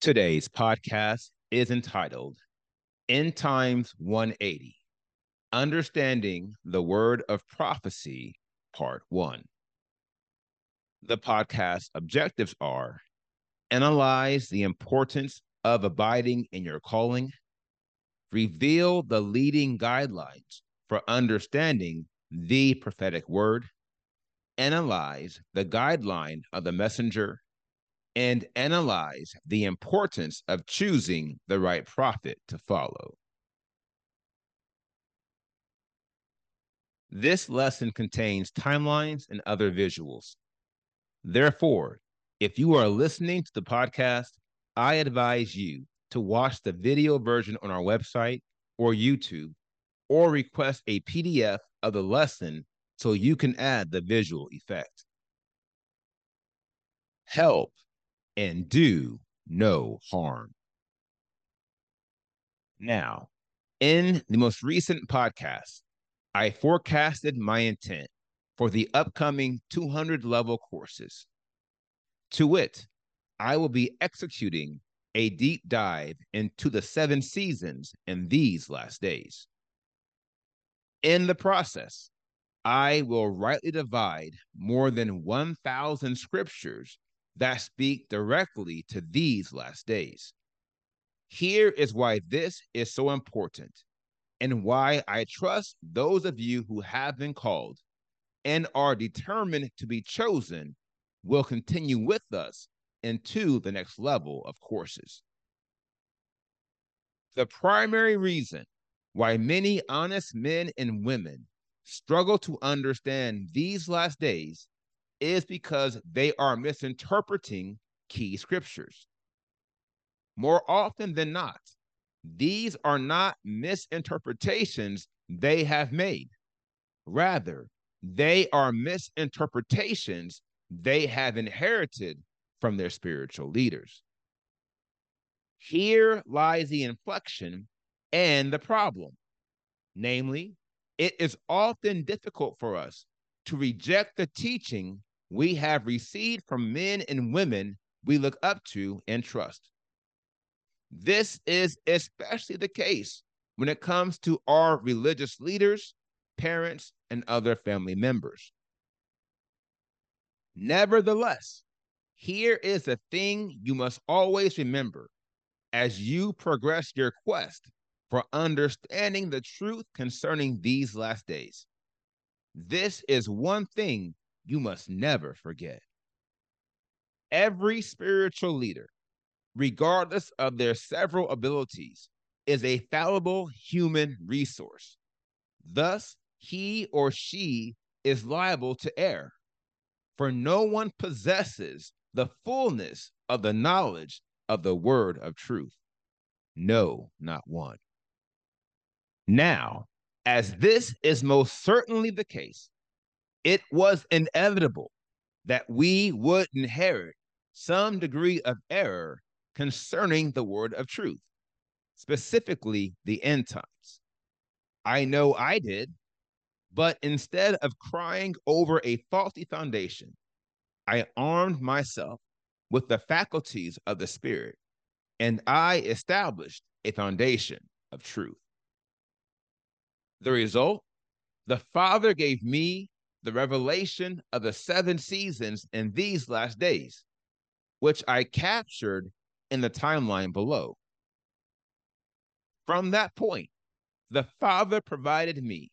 Today's podcast is entitled End Times 180 Understanding the Word of Prophecy, Part 1. The podcast objectives are analyze the importance of abiding in your calling, reveal the leading guidelines for understanding the prophetic word, analyze the guideline of the messenger and analyze the importance of choosing the right prophet to follow. This lesson contains timelines and other visuals. Therefore, if you are listening to the podcast, I advise you to watch the video version on our website or YouTube or request a PDF of the lesson so you can add the visual effect. Help and do no harm. Now, in the most recent podcast, I forecasted my intent for the upcoming 200 level courses. To wit, I will be executing a deep dive into the seven seasons in these last days. In the process, I will rightly divide more than 1,000 scriptures that speak directly to these last days. Here is why this is so important and why I trust those of you who have been called and are determined to be chosen will continue with us into the next level of courses. The primary reason why many honest men and women struggle to understand these last days is because they are misinterpreting key scriptures. More often than not, these are not misinterpretations they have made. Rather, they are misinterpretations they have inherited from their spiritual leaders. Here lies the inflection and the problem. Namely, it is often difficult for us to reject the teaching we have received from men and women we look up to and trust. This is especially the case when it comes to our religious leaders, parents, and other family members. Nevertheless, here is a thing you must always remember as you progress your quest for understanding the truth concerning these last days. This is one thing you must never forget. Every spiritual leader, regardless of their several abilities, is a fallible human resource. Thus, he or she is liable to err, for no one possesses the fullness of the knowledge of the word of truth. No, not one. Now, as this is most certainly the case, it was inevitable that we would inherit some degree of error concerning the word of truth, specifically the end times. I know I did, but instead of crying over a faulty foundation, I armed myself with the faculties of the Spirit and I established a foundation of truth. The result the Father gave me the revelation of the seven seasons in these last days, which I captured in the timeline below. From that point, the Father provided me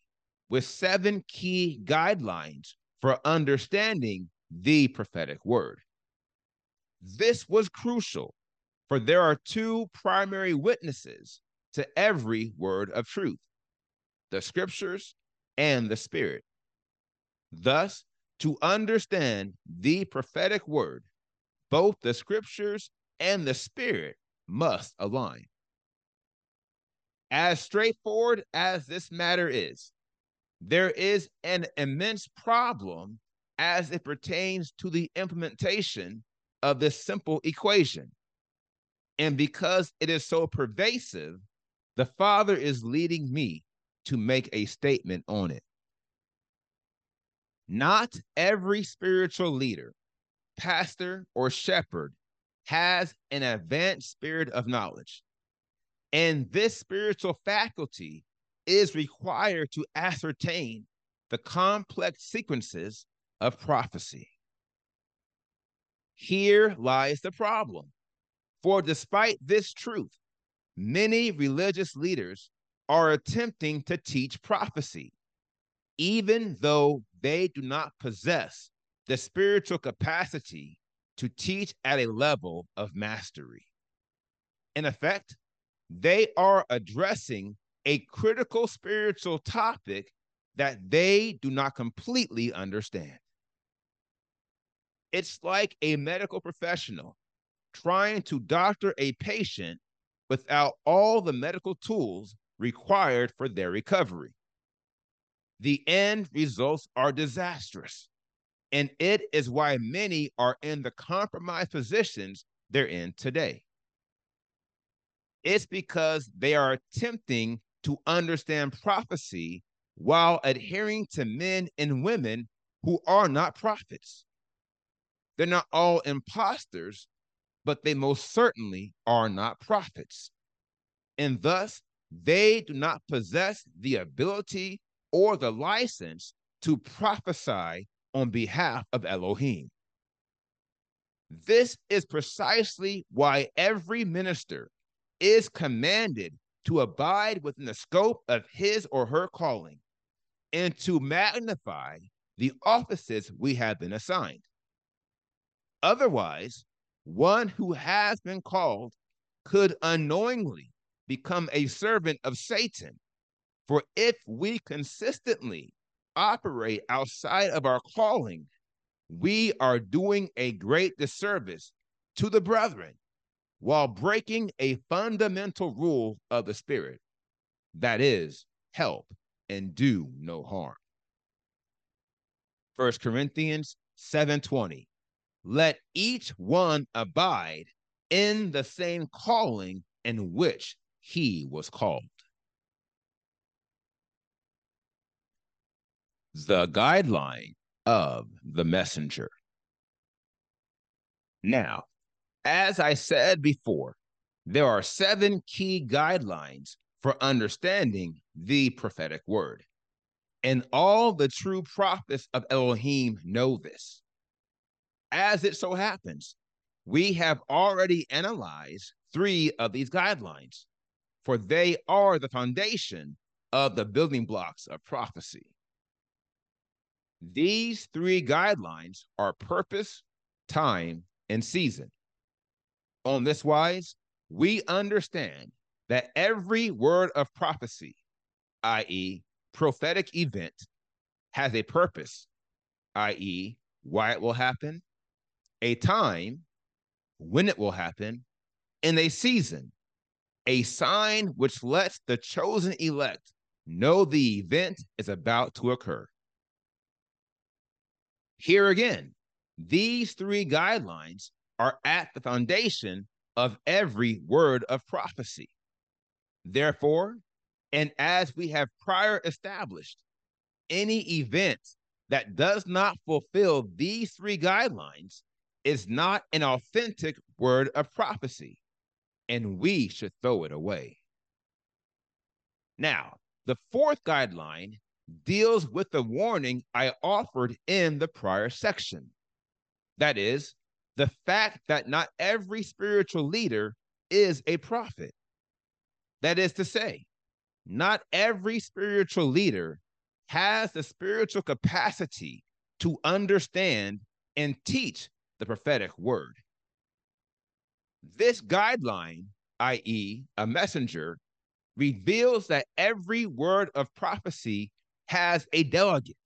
with seven key guidelines for understanding the prophetic word. This was crucial, for there are two primary witnesses to every word of truth the scriptures and the spirit. Thus, To understand the prophetic word, both the scriptures and the spirit must align. As straightforward as this matter is, there is an immense problem as it pertains to the implementation of this simple equation. And because it is so pervasive, the Father is leading me to make a statement on it. Not every spiritual leader, pastor, or shepherd has an advanced spirit of knowledge. And this spiritual faculty is required to ascertain the complex sequences of prophecy. Here lies the problem. For despite this truth, many religious leaders are attempting to teach prophecy, even though they do not possess the spiritual capacity to teach at a level of mastery. In effect, they are addressing a critical spiritual topic that they do not completely understand. It's like a medical professional trying to doctor a patient without all the medical tools required for their recovery. The end results are disastrous. And it is why many are in the compromised positions they're in today. It's because they are attempting to understand prophecy while adhering to men and women who are not prophets. They're not all imposters, but they most certainly are not prophets. And thus, they do not possess the ability or the license to prophesy on behalf of Elohim. This is precisely why every minister is commanded to abide within the scope of his or her calling and to magnify the offices we have been assigned. Otherwise, one who has been called could unknowingly become a servant of Satan. For if we consistently operate outside of our calling, we are doing a great disservice to the brethren while breaking a fundamental rule of the Spirit that is, help and do no harm. First Corinthians 7:20 Let each one abide in the same calling in which he was called. The guideline of the messenger. Now, as I said before, there are seven key guidelines for understanding the prophetic word. And all the true prophets of Elohim know this. As it so happens, we have already analyzed three of these guidelines, for they are the foundation of the building blocks of prophecy. These three guidelines are purpose, time, and season. On this wise, we understand that every word of prophecy, i.e., prophetic event, has a purpose, i.e., why it will happen, a time, when it will happen, and a season, a sign which lets the chosen elect know the event is about to occur. Here again, these three guidelines are at the foundation of every word of prophecy. Therefore, and as we have prior established, any event that does not fulfill these three guidelines is not an authentic word of prophecy, and we should throw it away. Now, the fourth guideline deals with the warning I offered in the prior section. That is, the fact that not every spiritual leader is a prophet. That is to say, not every spiritual leader has the spiritual capacity to understand and teach the prophetic word. This guideline, i.e., a messenger, reveals that every word of prophecy has a delegate,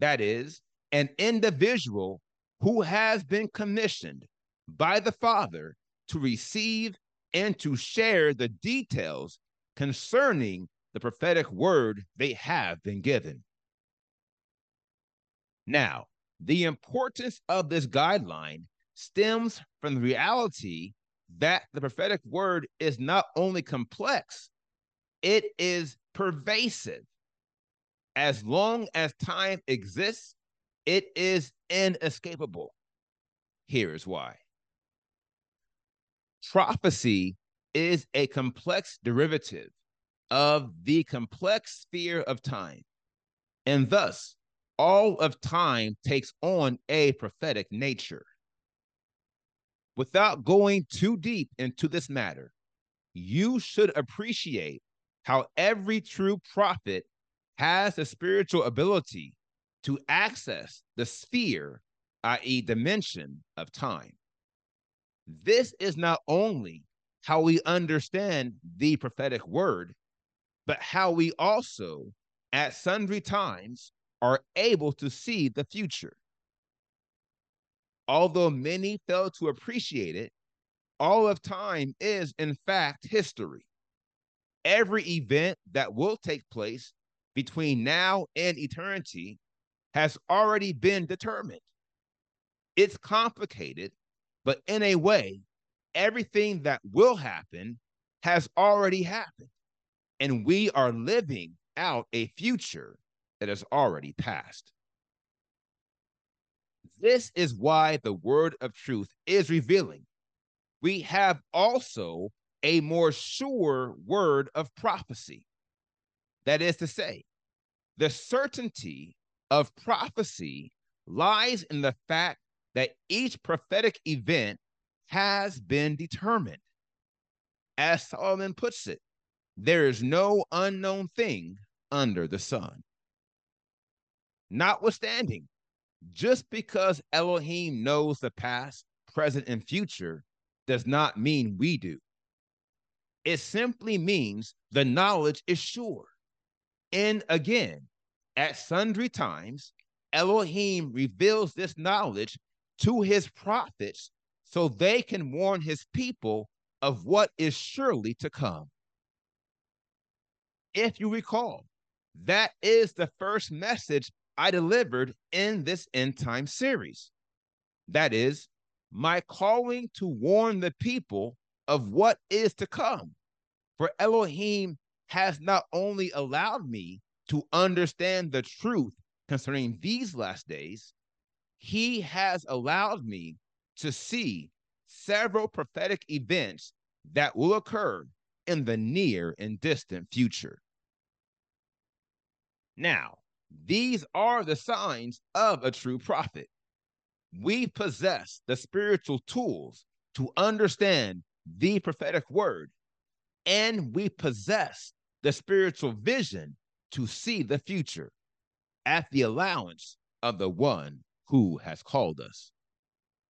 that is, an individual who has been commissioned by the Father to receive and to share the details concerning the prophetic word they have been given. Now, the importance of this guideline stems from the reality that the prophetic word is not only complex, it is pervasive. As long as time exists, it is inescapable. Here is why prophecy is a complex derivative of the complex sphere of time, and thus all of time takes on a prophetic nature. Without going too deep into this matter, you should appreciate how every true prophet has the spiritual ability to access the sphere, i.e., dimension of time. This is not only how we understand the prophetic word, but how we also, at sundry times, are able to see the future. Although many fail to appreciate it, all of time is, in fact, history. Every event that will take place between now and eternity has already been determined. It's complicated, but in a way, everything that will happen has already happened. And we are living out a future that has already passed. This is why the word of truth is revealing. We have also a more sure word of prophecy. That is to say, the certainty of prophecy lies in the fact that each prophetic event has been determined. As Solomon puts it, there is no unknown thing under the sun. Notwithstanding, just because Elohim knows the past, present, and future does not mean we do. It simply means the knowledge is sure. And again, at sundry times, Elohim reveals this knowledge to his prophets so they can warn his people of what is surely to come. If you recall, that is the first message I delivered in this end time series. That is, my calling to warn the people of what is to come. For Elohim has not only allowed me to understand the truth concerning these last days, he has allowed me to see several prophetic events that will occur in the near and distant future. Now, these are the signs of a true prophet. We possess the spiritual tools to understand the prophetic word, and we possess the spiritual vision to see the future at the allowance of the one who has called us.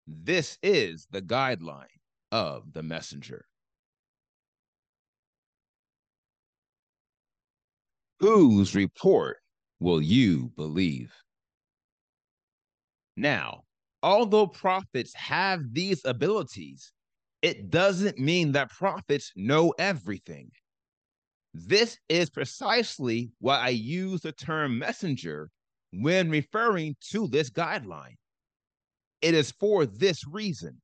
This is the guideline of the messenger. Whose report will you believe? Now, although prophets have these abilities, it doesn't mean that prophets know everything. This is precisely why I use the term messenger when referring to this guideline. It is for this reason.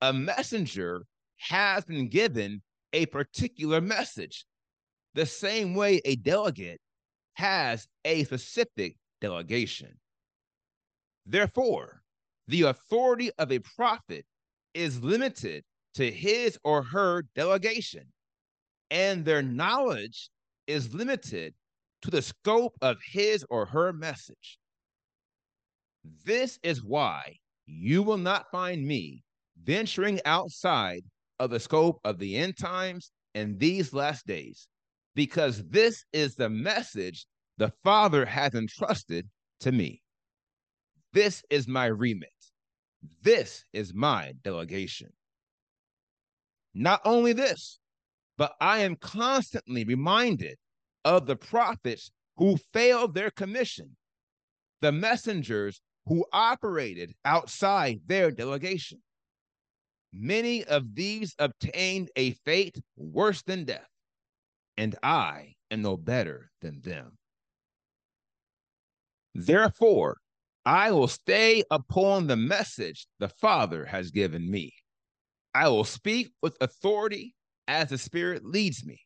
A messenger has been given a particular message, the same way a delegate has a specific delegation. Therefore, the authority of a prophet is limited to his or her delegation, and their knowledge is limited to the scope of his or her message. This is why you will not find me venturing outside of the scope of the end times and these last days because this is the message the Father has entrusted to me. This is my remit. This is my delegation. Not only this, but I am constantly reminded of the prophets who failed their commission the messengers who operated outside their delegation. Many of these obtained a fate worse than death, and I am no better than them. Therefore, I will stay upon the message the Father has given me. I will speak with authority as the Spirit leads me,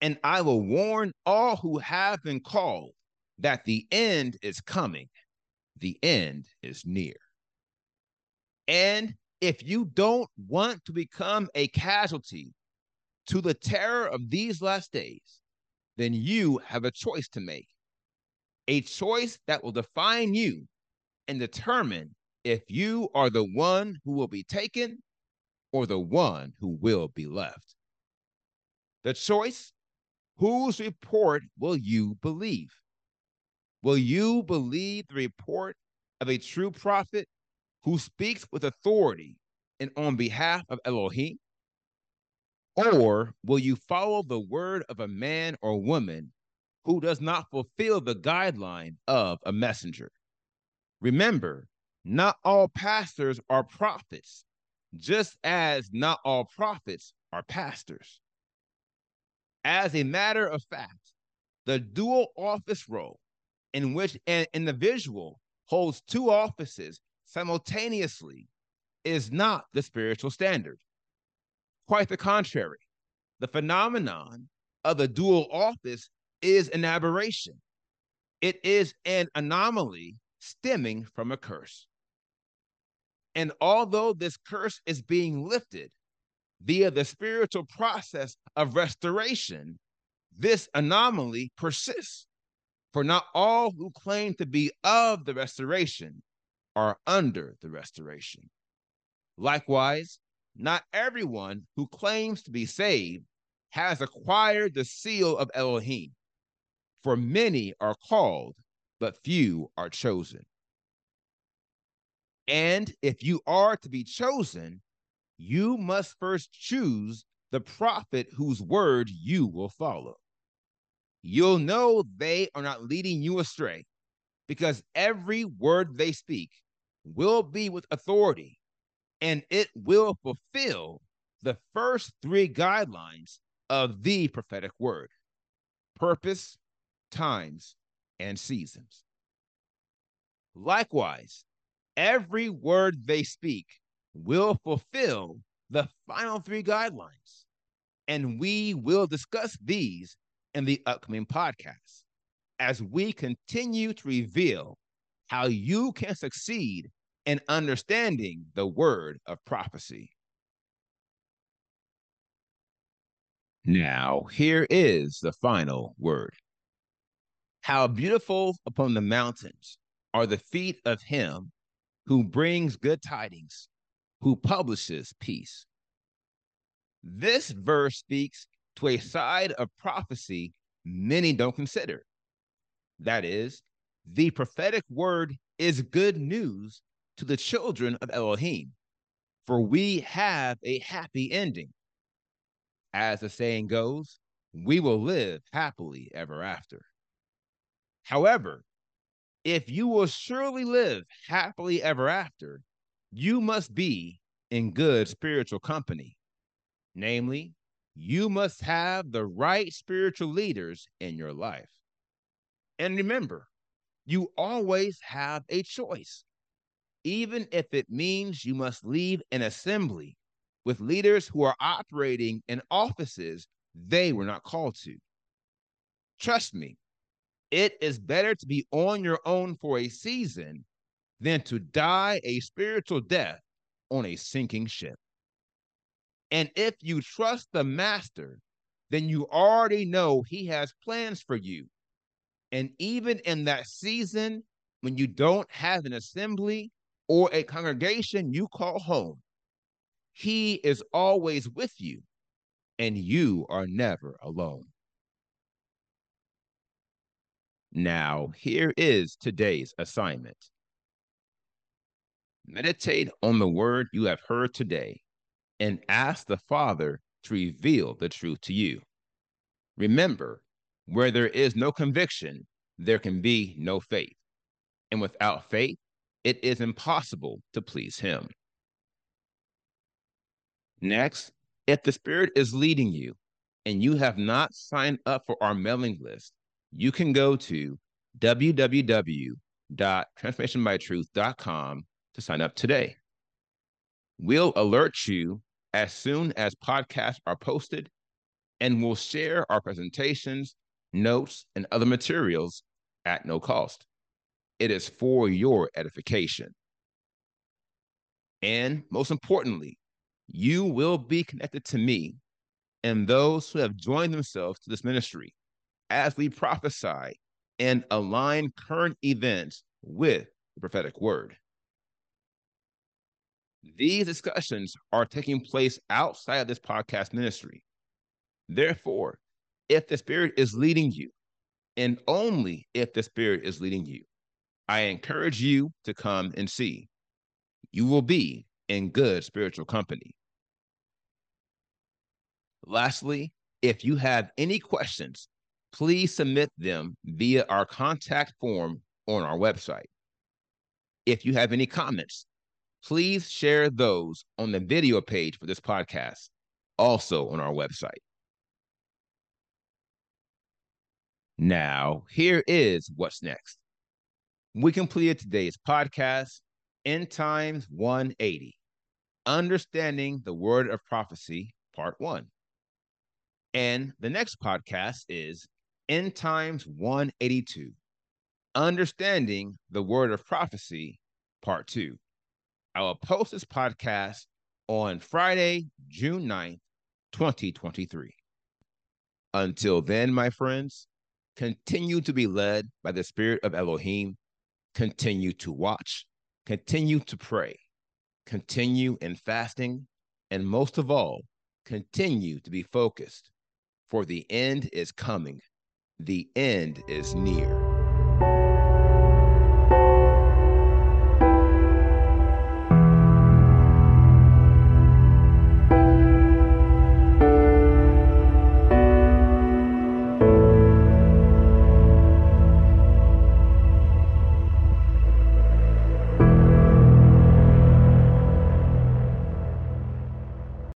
and I will warn all who have been called that the end is coming, the end is near. And if you don't want to become a casualty to the terror of these last days, then you have a choice to make. A choice that will define you and determine if you are the one who will be taken or the one who will be left. The choice whose report will you believe? Will you believe the report of a true prophet who speaks with authority and on behalf of Elohim? Or will you follow the word of a man or woman who does not fulfill the guideline of a messenger? Remember, not all pastors are prophets, just as not all prophets are pastors. As a matter of fact, the dual office role in which an individual holds two offices simultaneously is not the spiritual standard. Quite the contrary, the phenomenon of the dual office is an aberration. It is an anomaly stemming from a curse. And although this curse is being lifted via the spiritual process of restoration, this anomaly persists. For not all who claim to be of the restoration are under the restoration. Likewise, not everyone who claims to be saved has acquired the seal of Elohim. For many are called, but few are chosen. And if you are to be chosen, you must first choose the prophet whose word you will follow. You'll know they are not leading you astray because every word they speak will be with authority and it will fulfill the first three guidelines of the prophetic word purpose, times, and seasons. Likewise, every word they speak will fulfill the final three guidelines. And we will discuss these in the upcoming podcast as we continue to reveal how you can succeed in understanding the word of prophecy. Now, here is the final word. How beautiful upon the mountains are the feet of him who brings good tidings, who publishes peace. This verse speaks to a side of prophecy many don't consider. That is, the prophetic word is good news to the children of Elohim, for we have a happy ending. As the saying goes, we will live happily ever after. However, if you will surely live happily ever after, you must be in good spiritual company. Namely, you must have the right spiritual leaders in your life. And remember, you always have a choice, even if it means you must leave an assembly with leaders who are operating in offices they were not called to. Trust me, it is better to be on your own for a season than to die a spiritual death on a sinking ship. And if you trust the master, then you already know he has plans for you. And even in that season, when you don't have an assembly or a congregation you call home, he is always with you, and you are never alone. Now, here is today's assignment meditate on the word you have heard today and ask the Father to reveal the truth to you. Remember, where there is no conviction, there can be no faith. and without faith, it is impossible to please him. Next, if the Spirit is leading you and you have not signed up for our mailing list, you can go to www.transformationbytruth.com to sign up today. We'll alert you as soon as podcasts are posted, and we'll share our presentations, notes, and other materials at no cost. It is for your edification. And most importantly, you will be connected to me and those who have joined themselves to this ministry as we prophesy and align current events with the prophetic word. These discussions are taking place outside of this podcast ministry. Therefore, if the Spirit is leading you, and only if the Spirit is leading you, I encourage you to come and see. You will be in good spiritual company. Lastly, if you have any questions, please submit them via our contact form on our website. If you have any comments, please share those on the video page for this podcast, also on our website. Now, here is what's next. We completed today's podcast, End Times 180, Understanding the Word of Prophecy, Part 1. And the next podcast is End Times 182, Understanding the Word of Prophecy, Part 2. I will post this podcast on Friday, June 9th, 2023. Until then, my friends, continue to be led by the Spirit of Elohim, continue to watch, continue to pray, continue in fasting, and most of all, continue to be focused, for the end is coming. The end is near.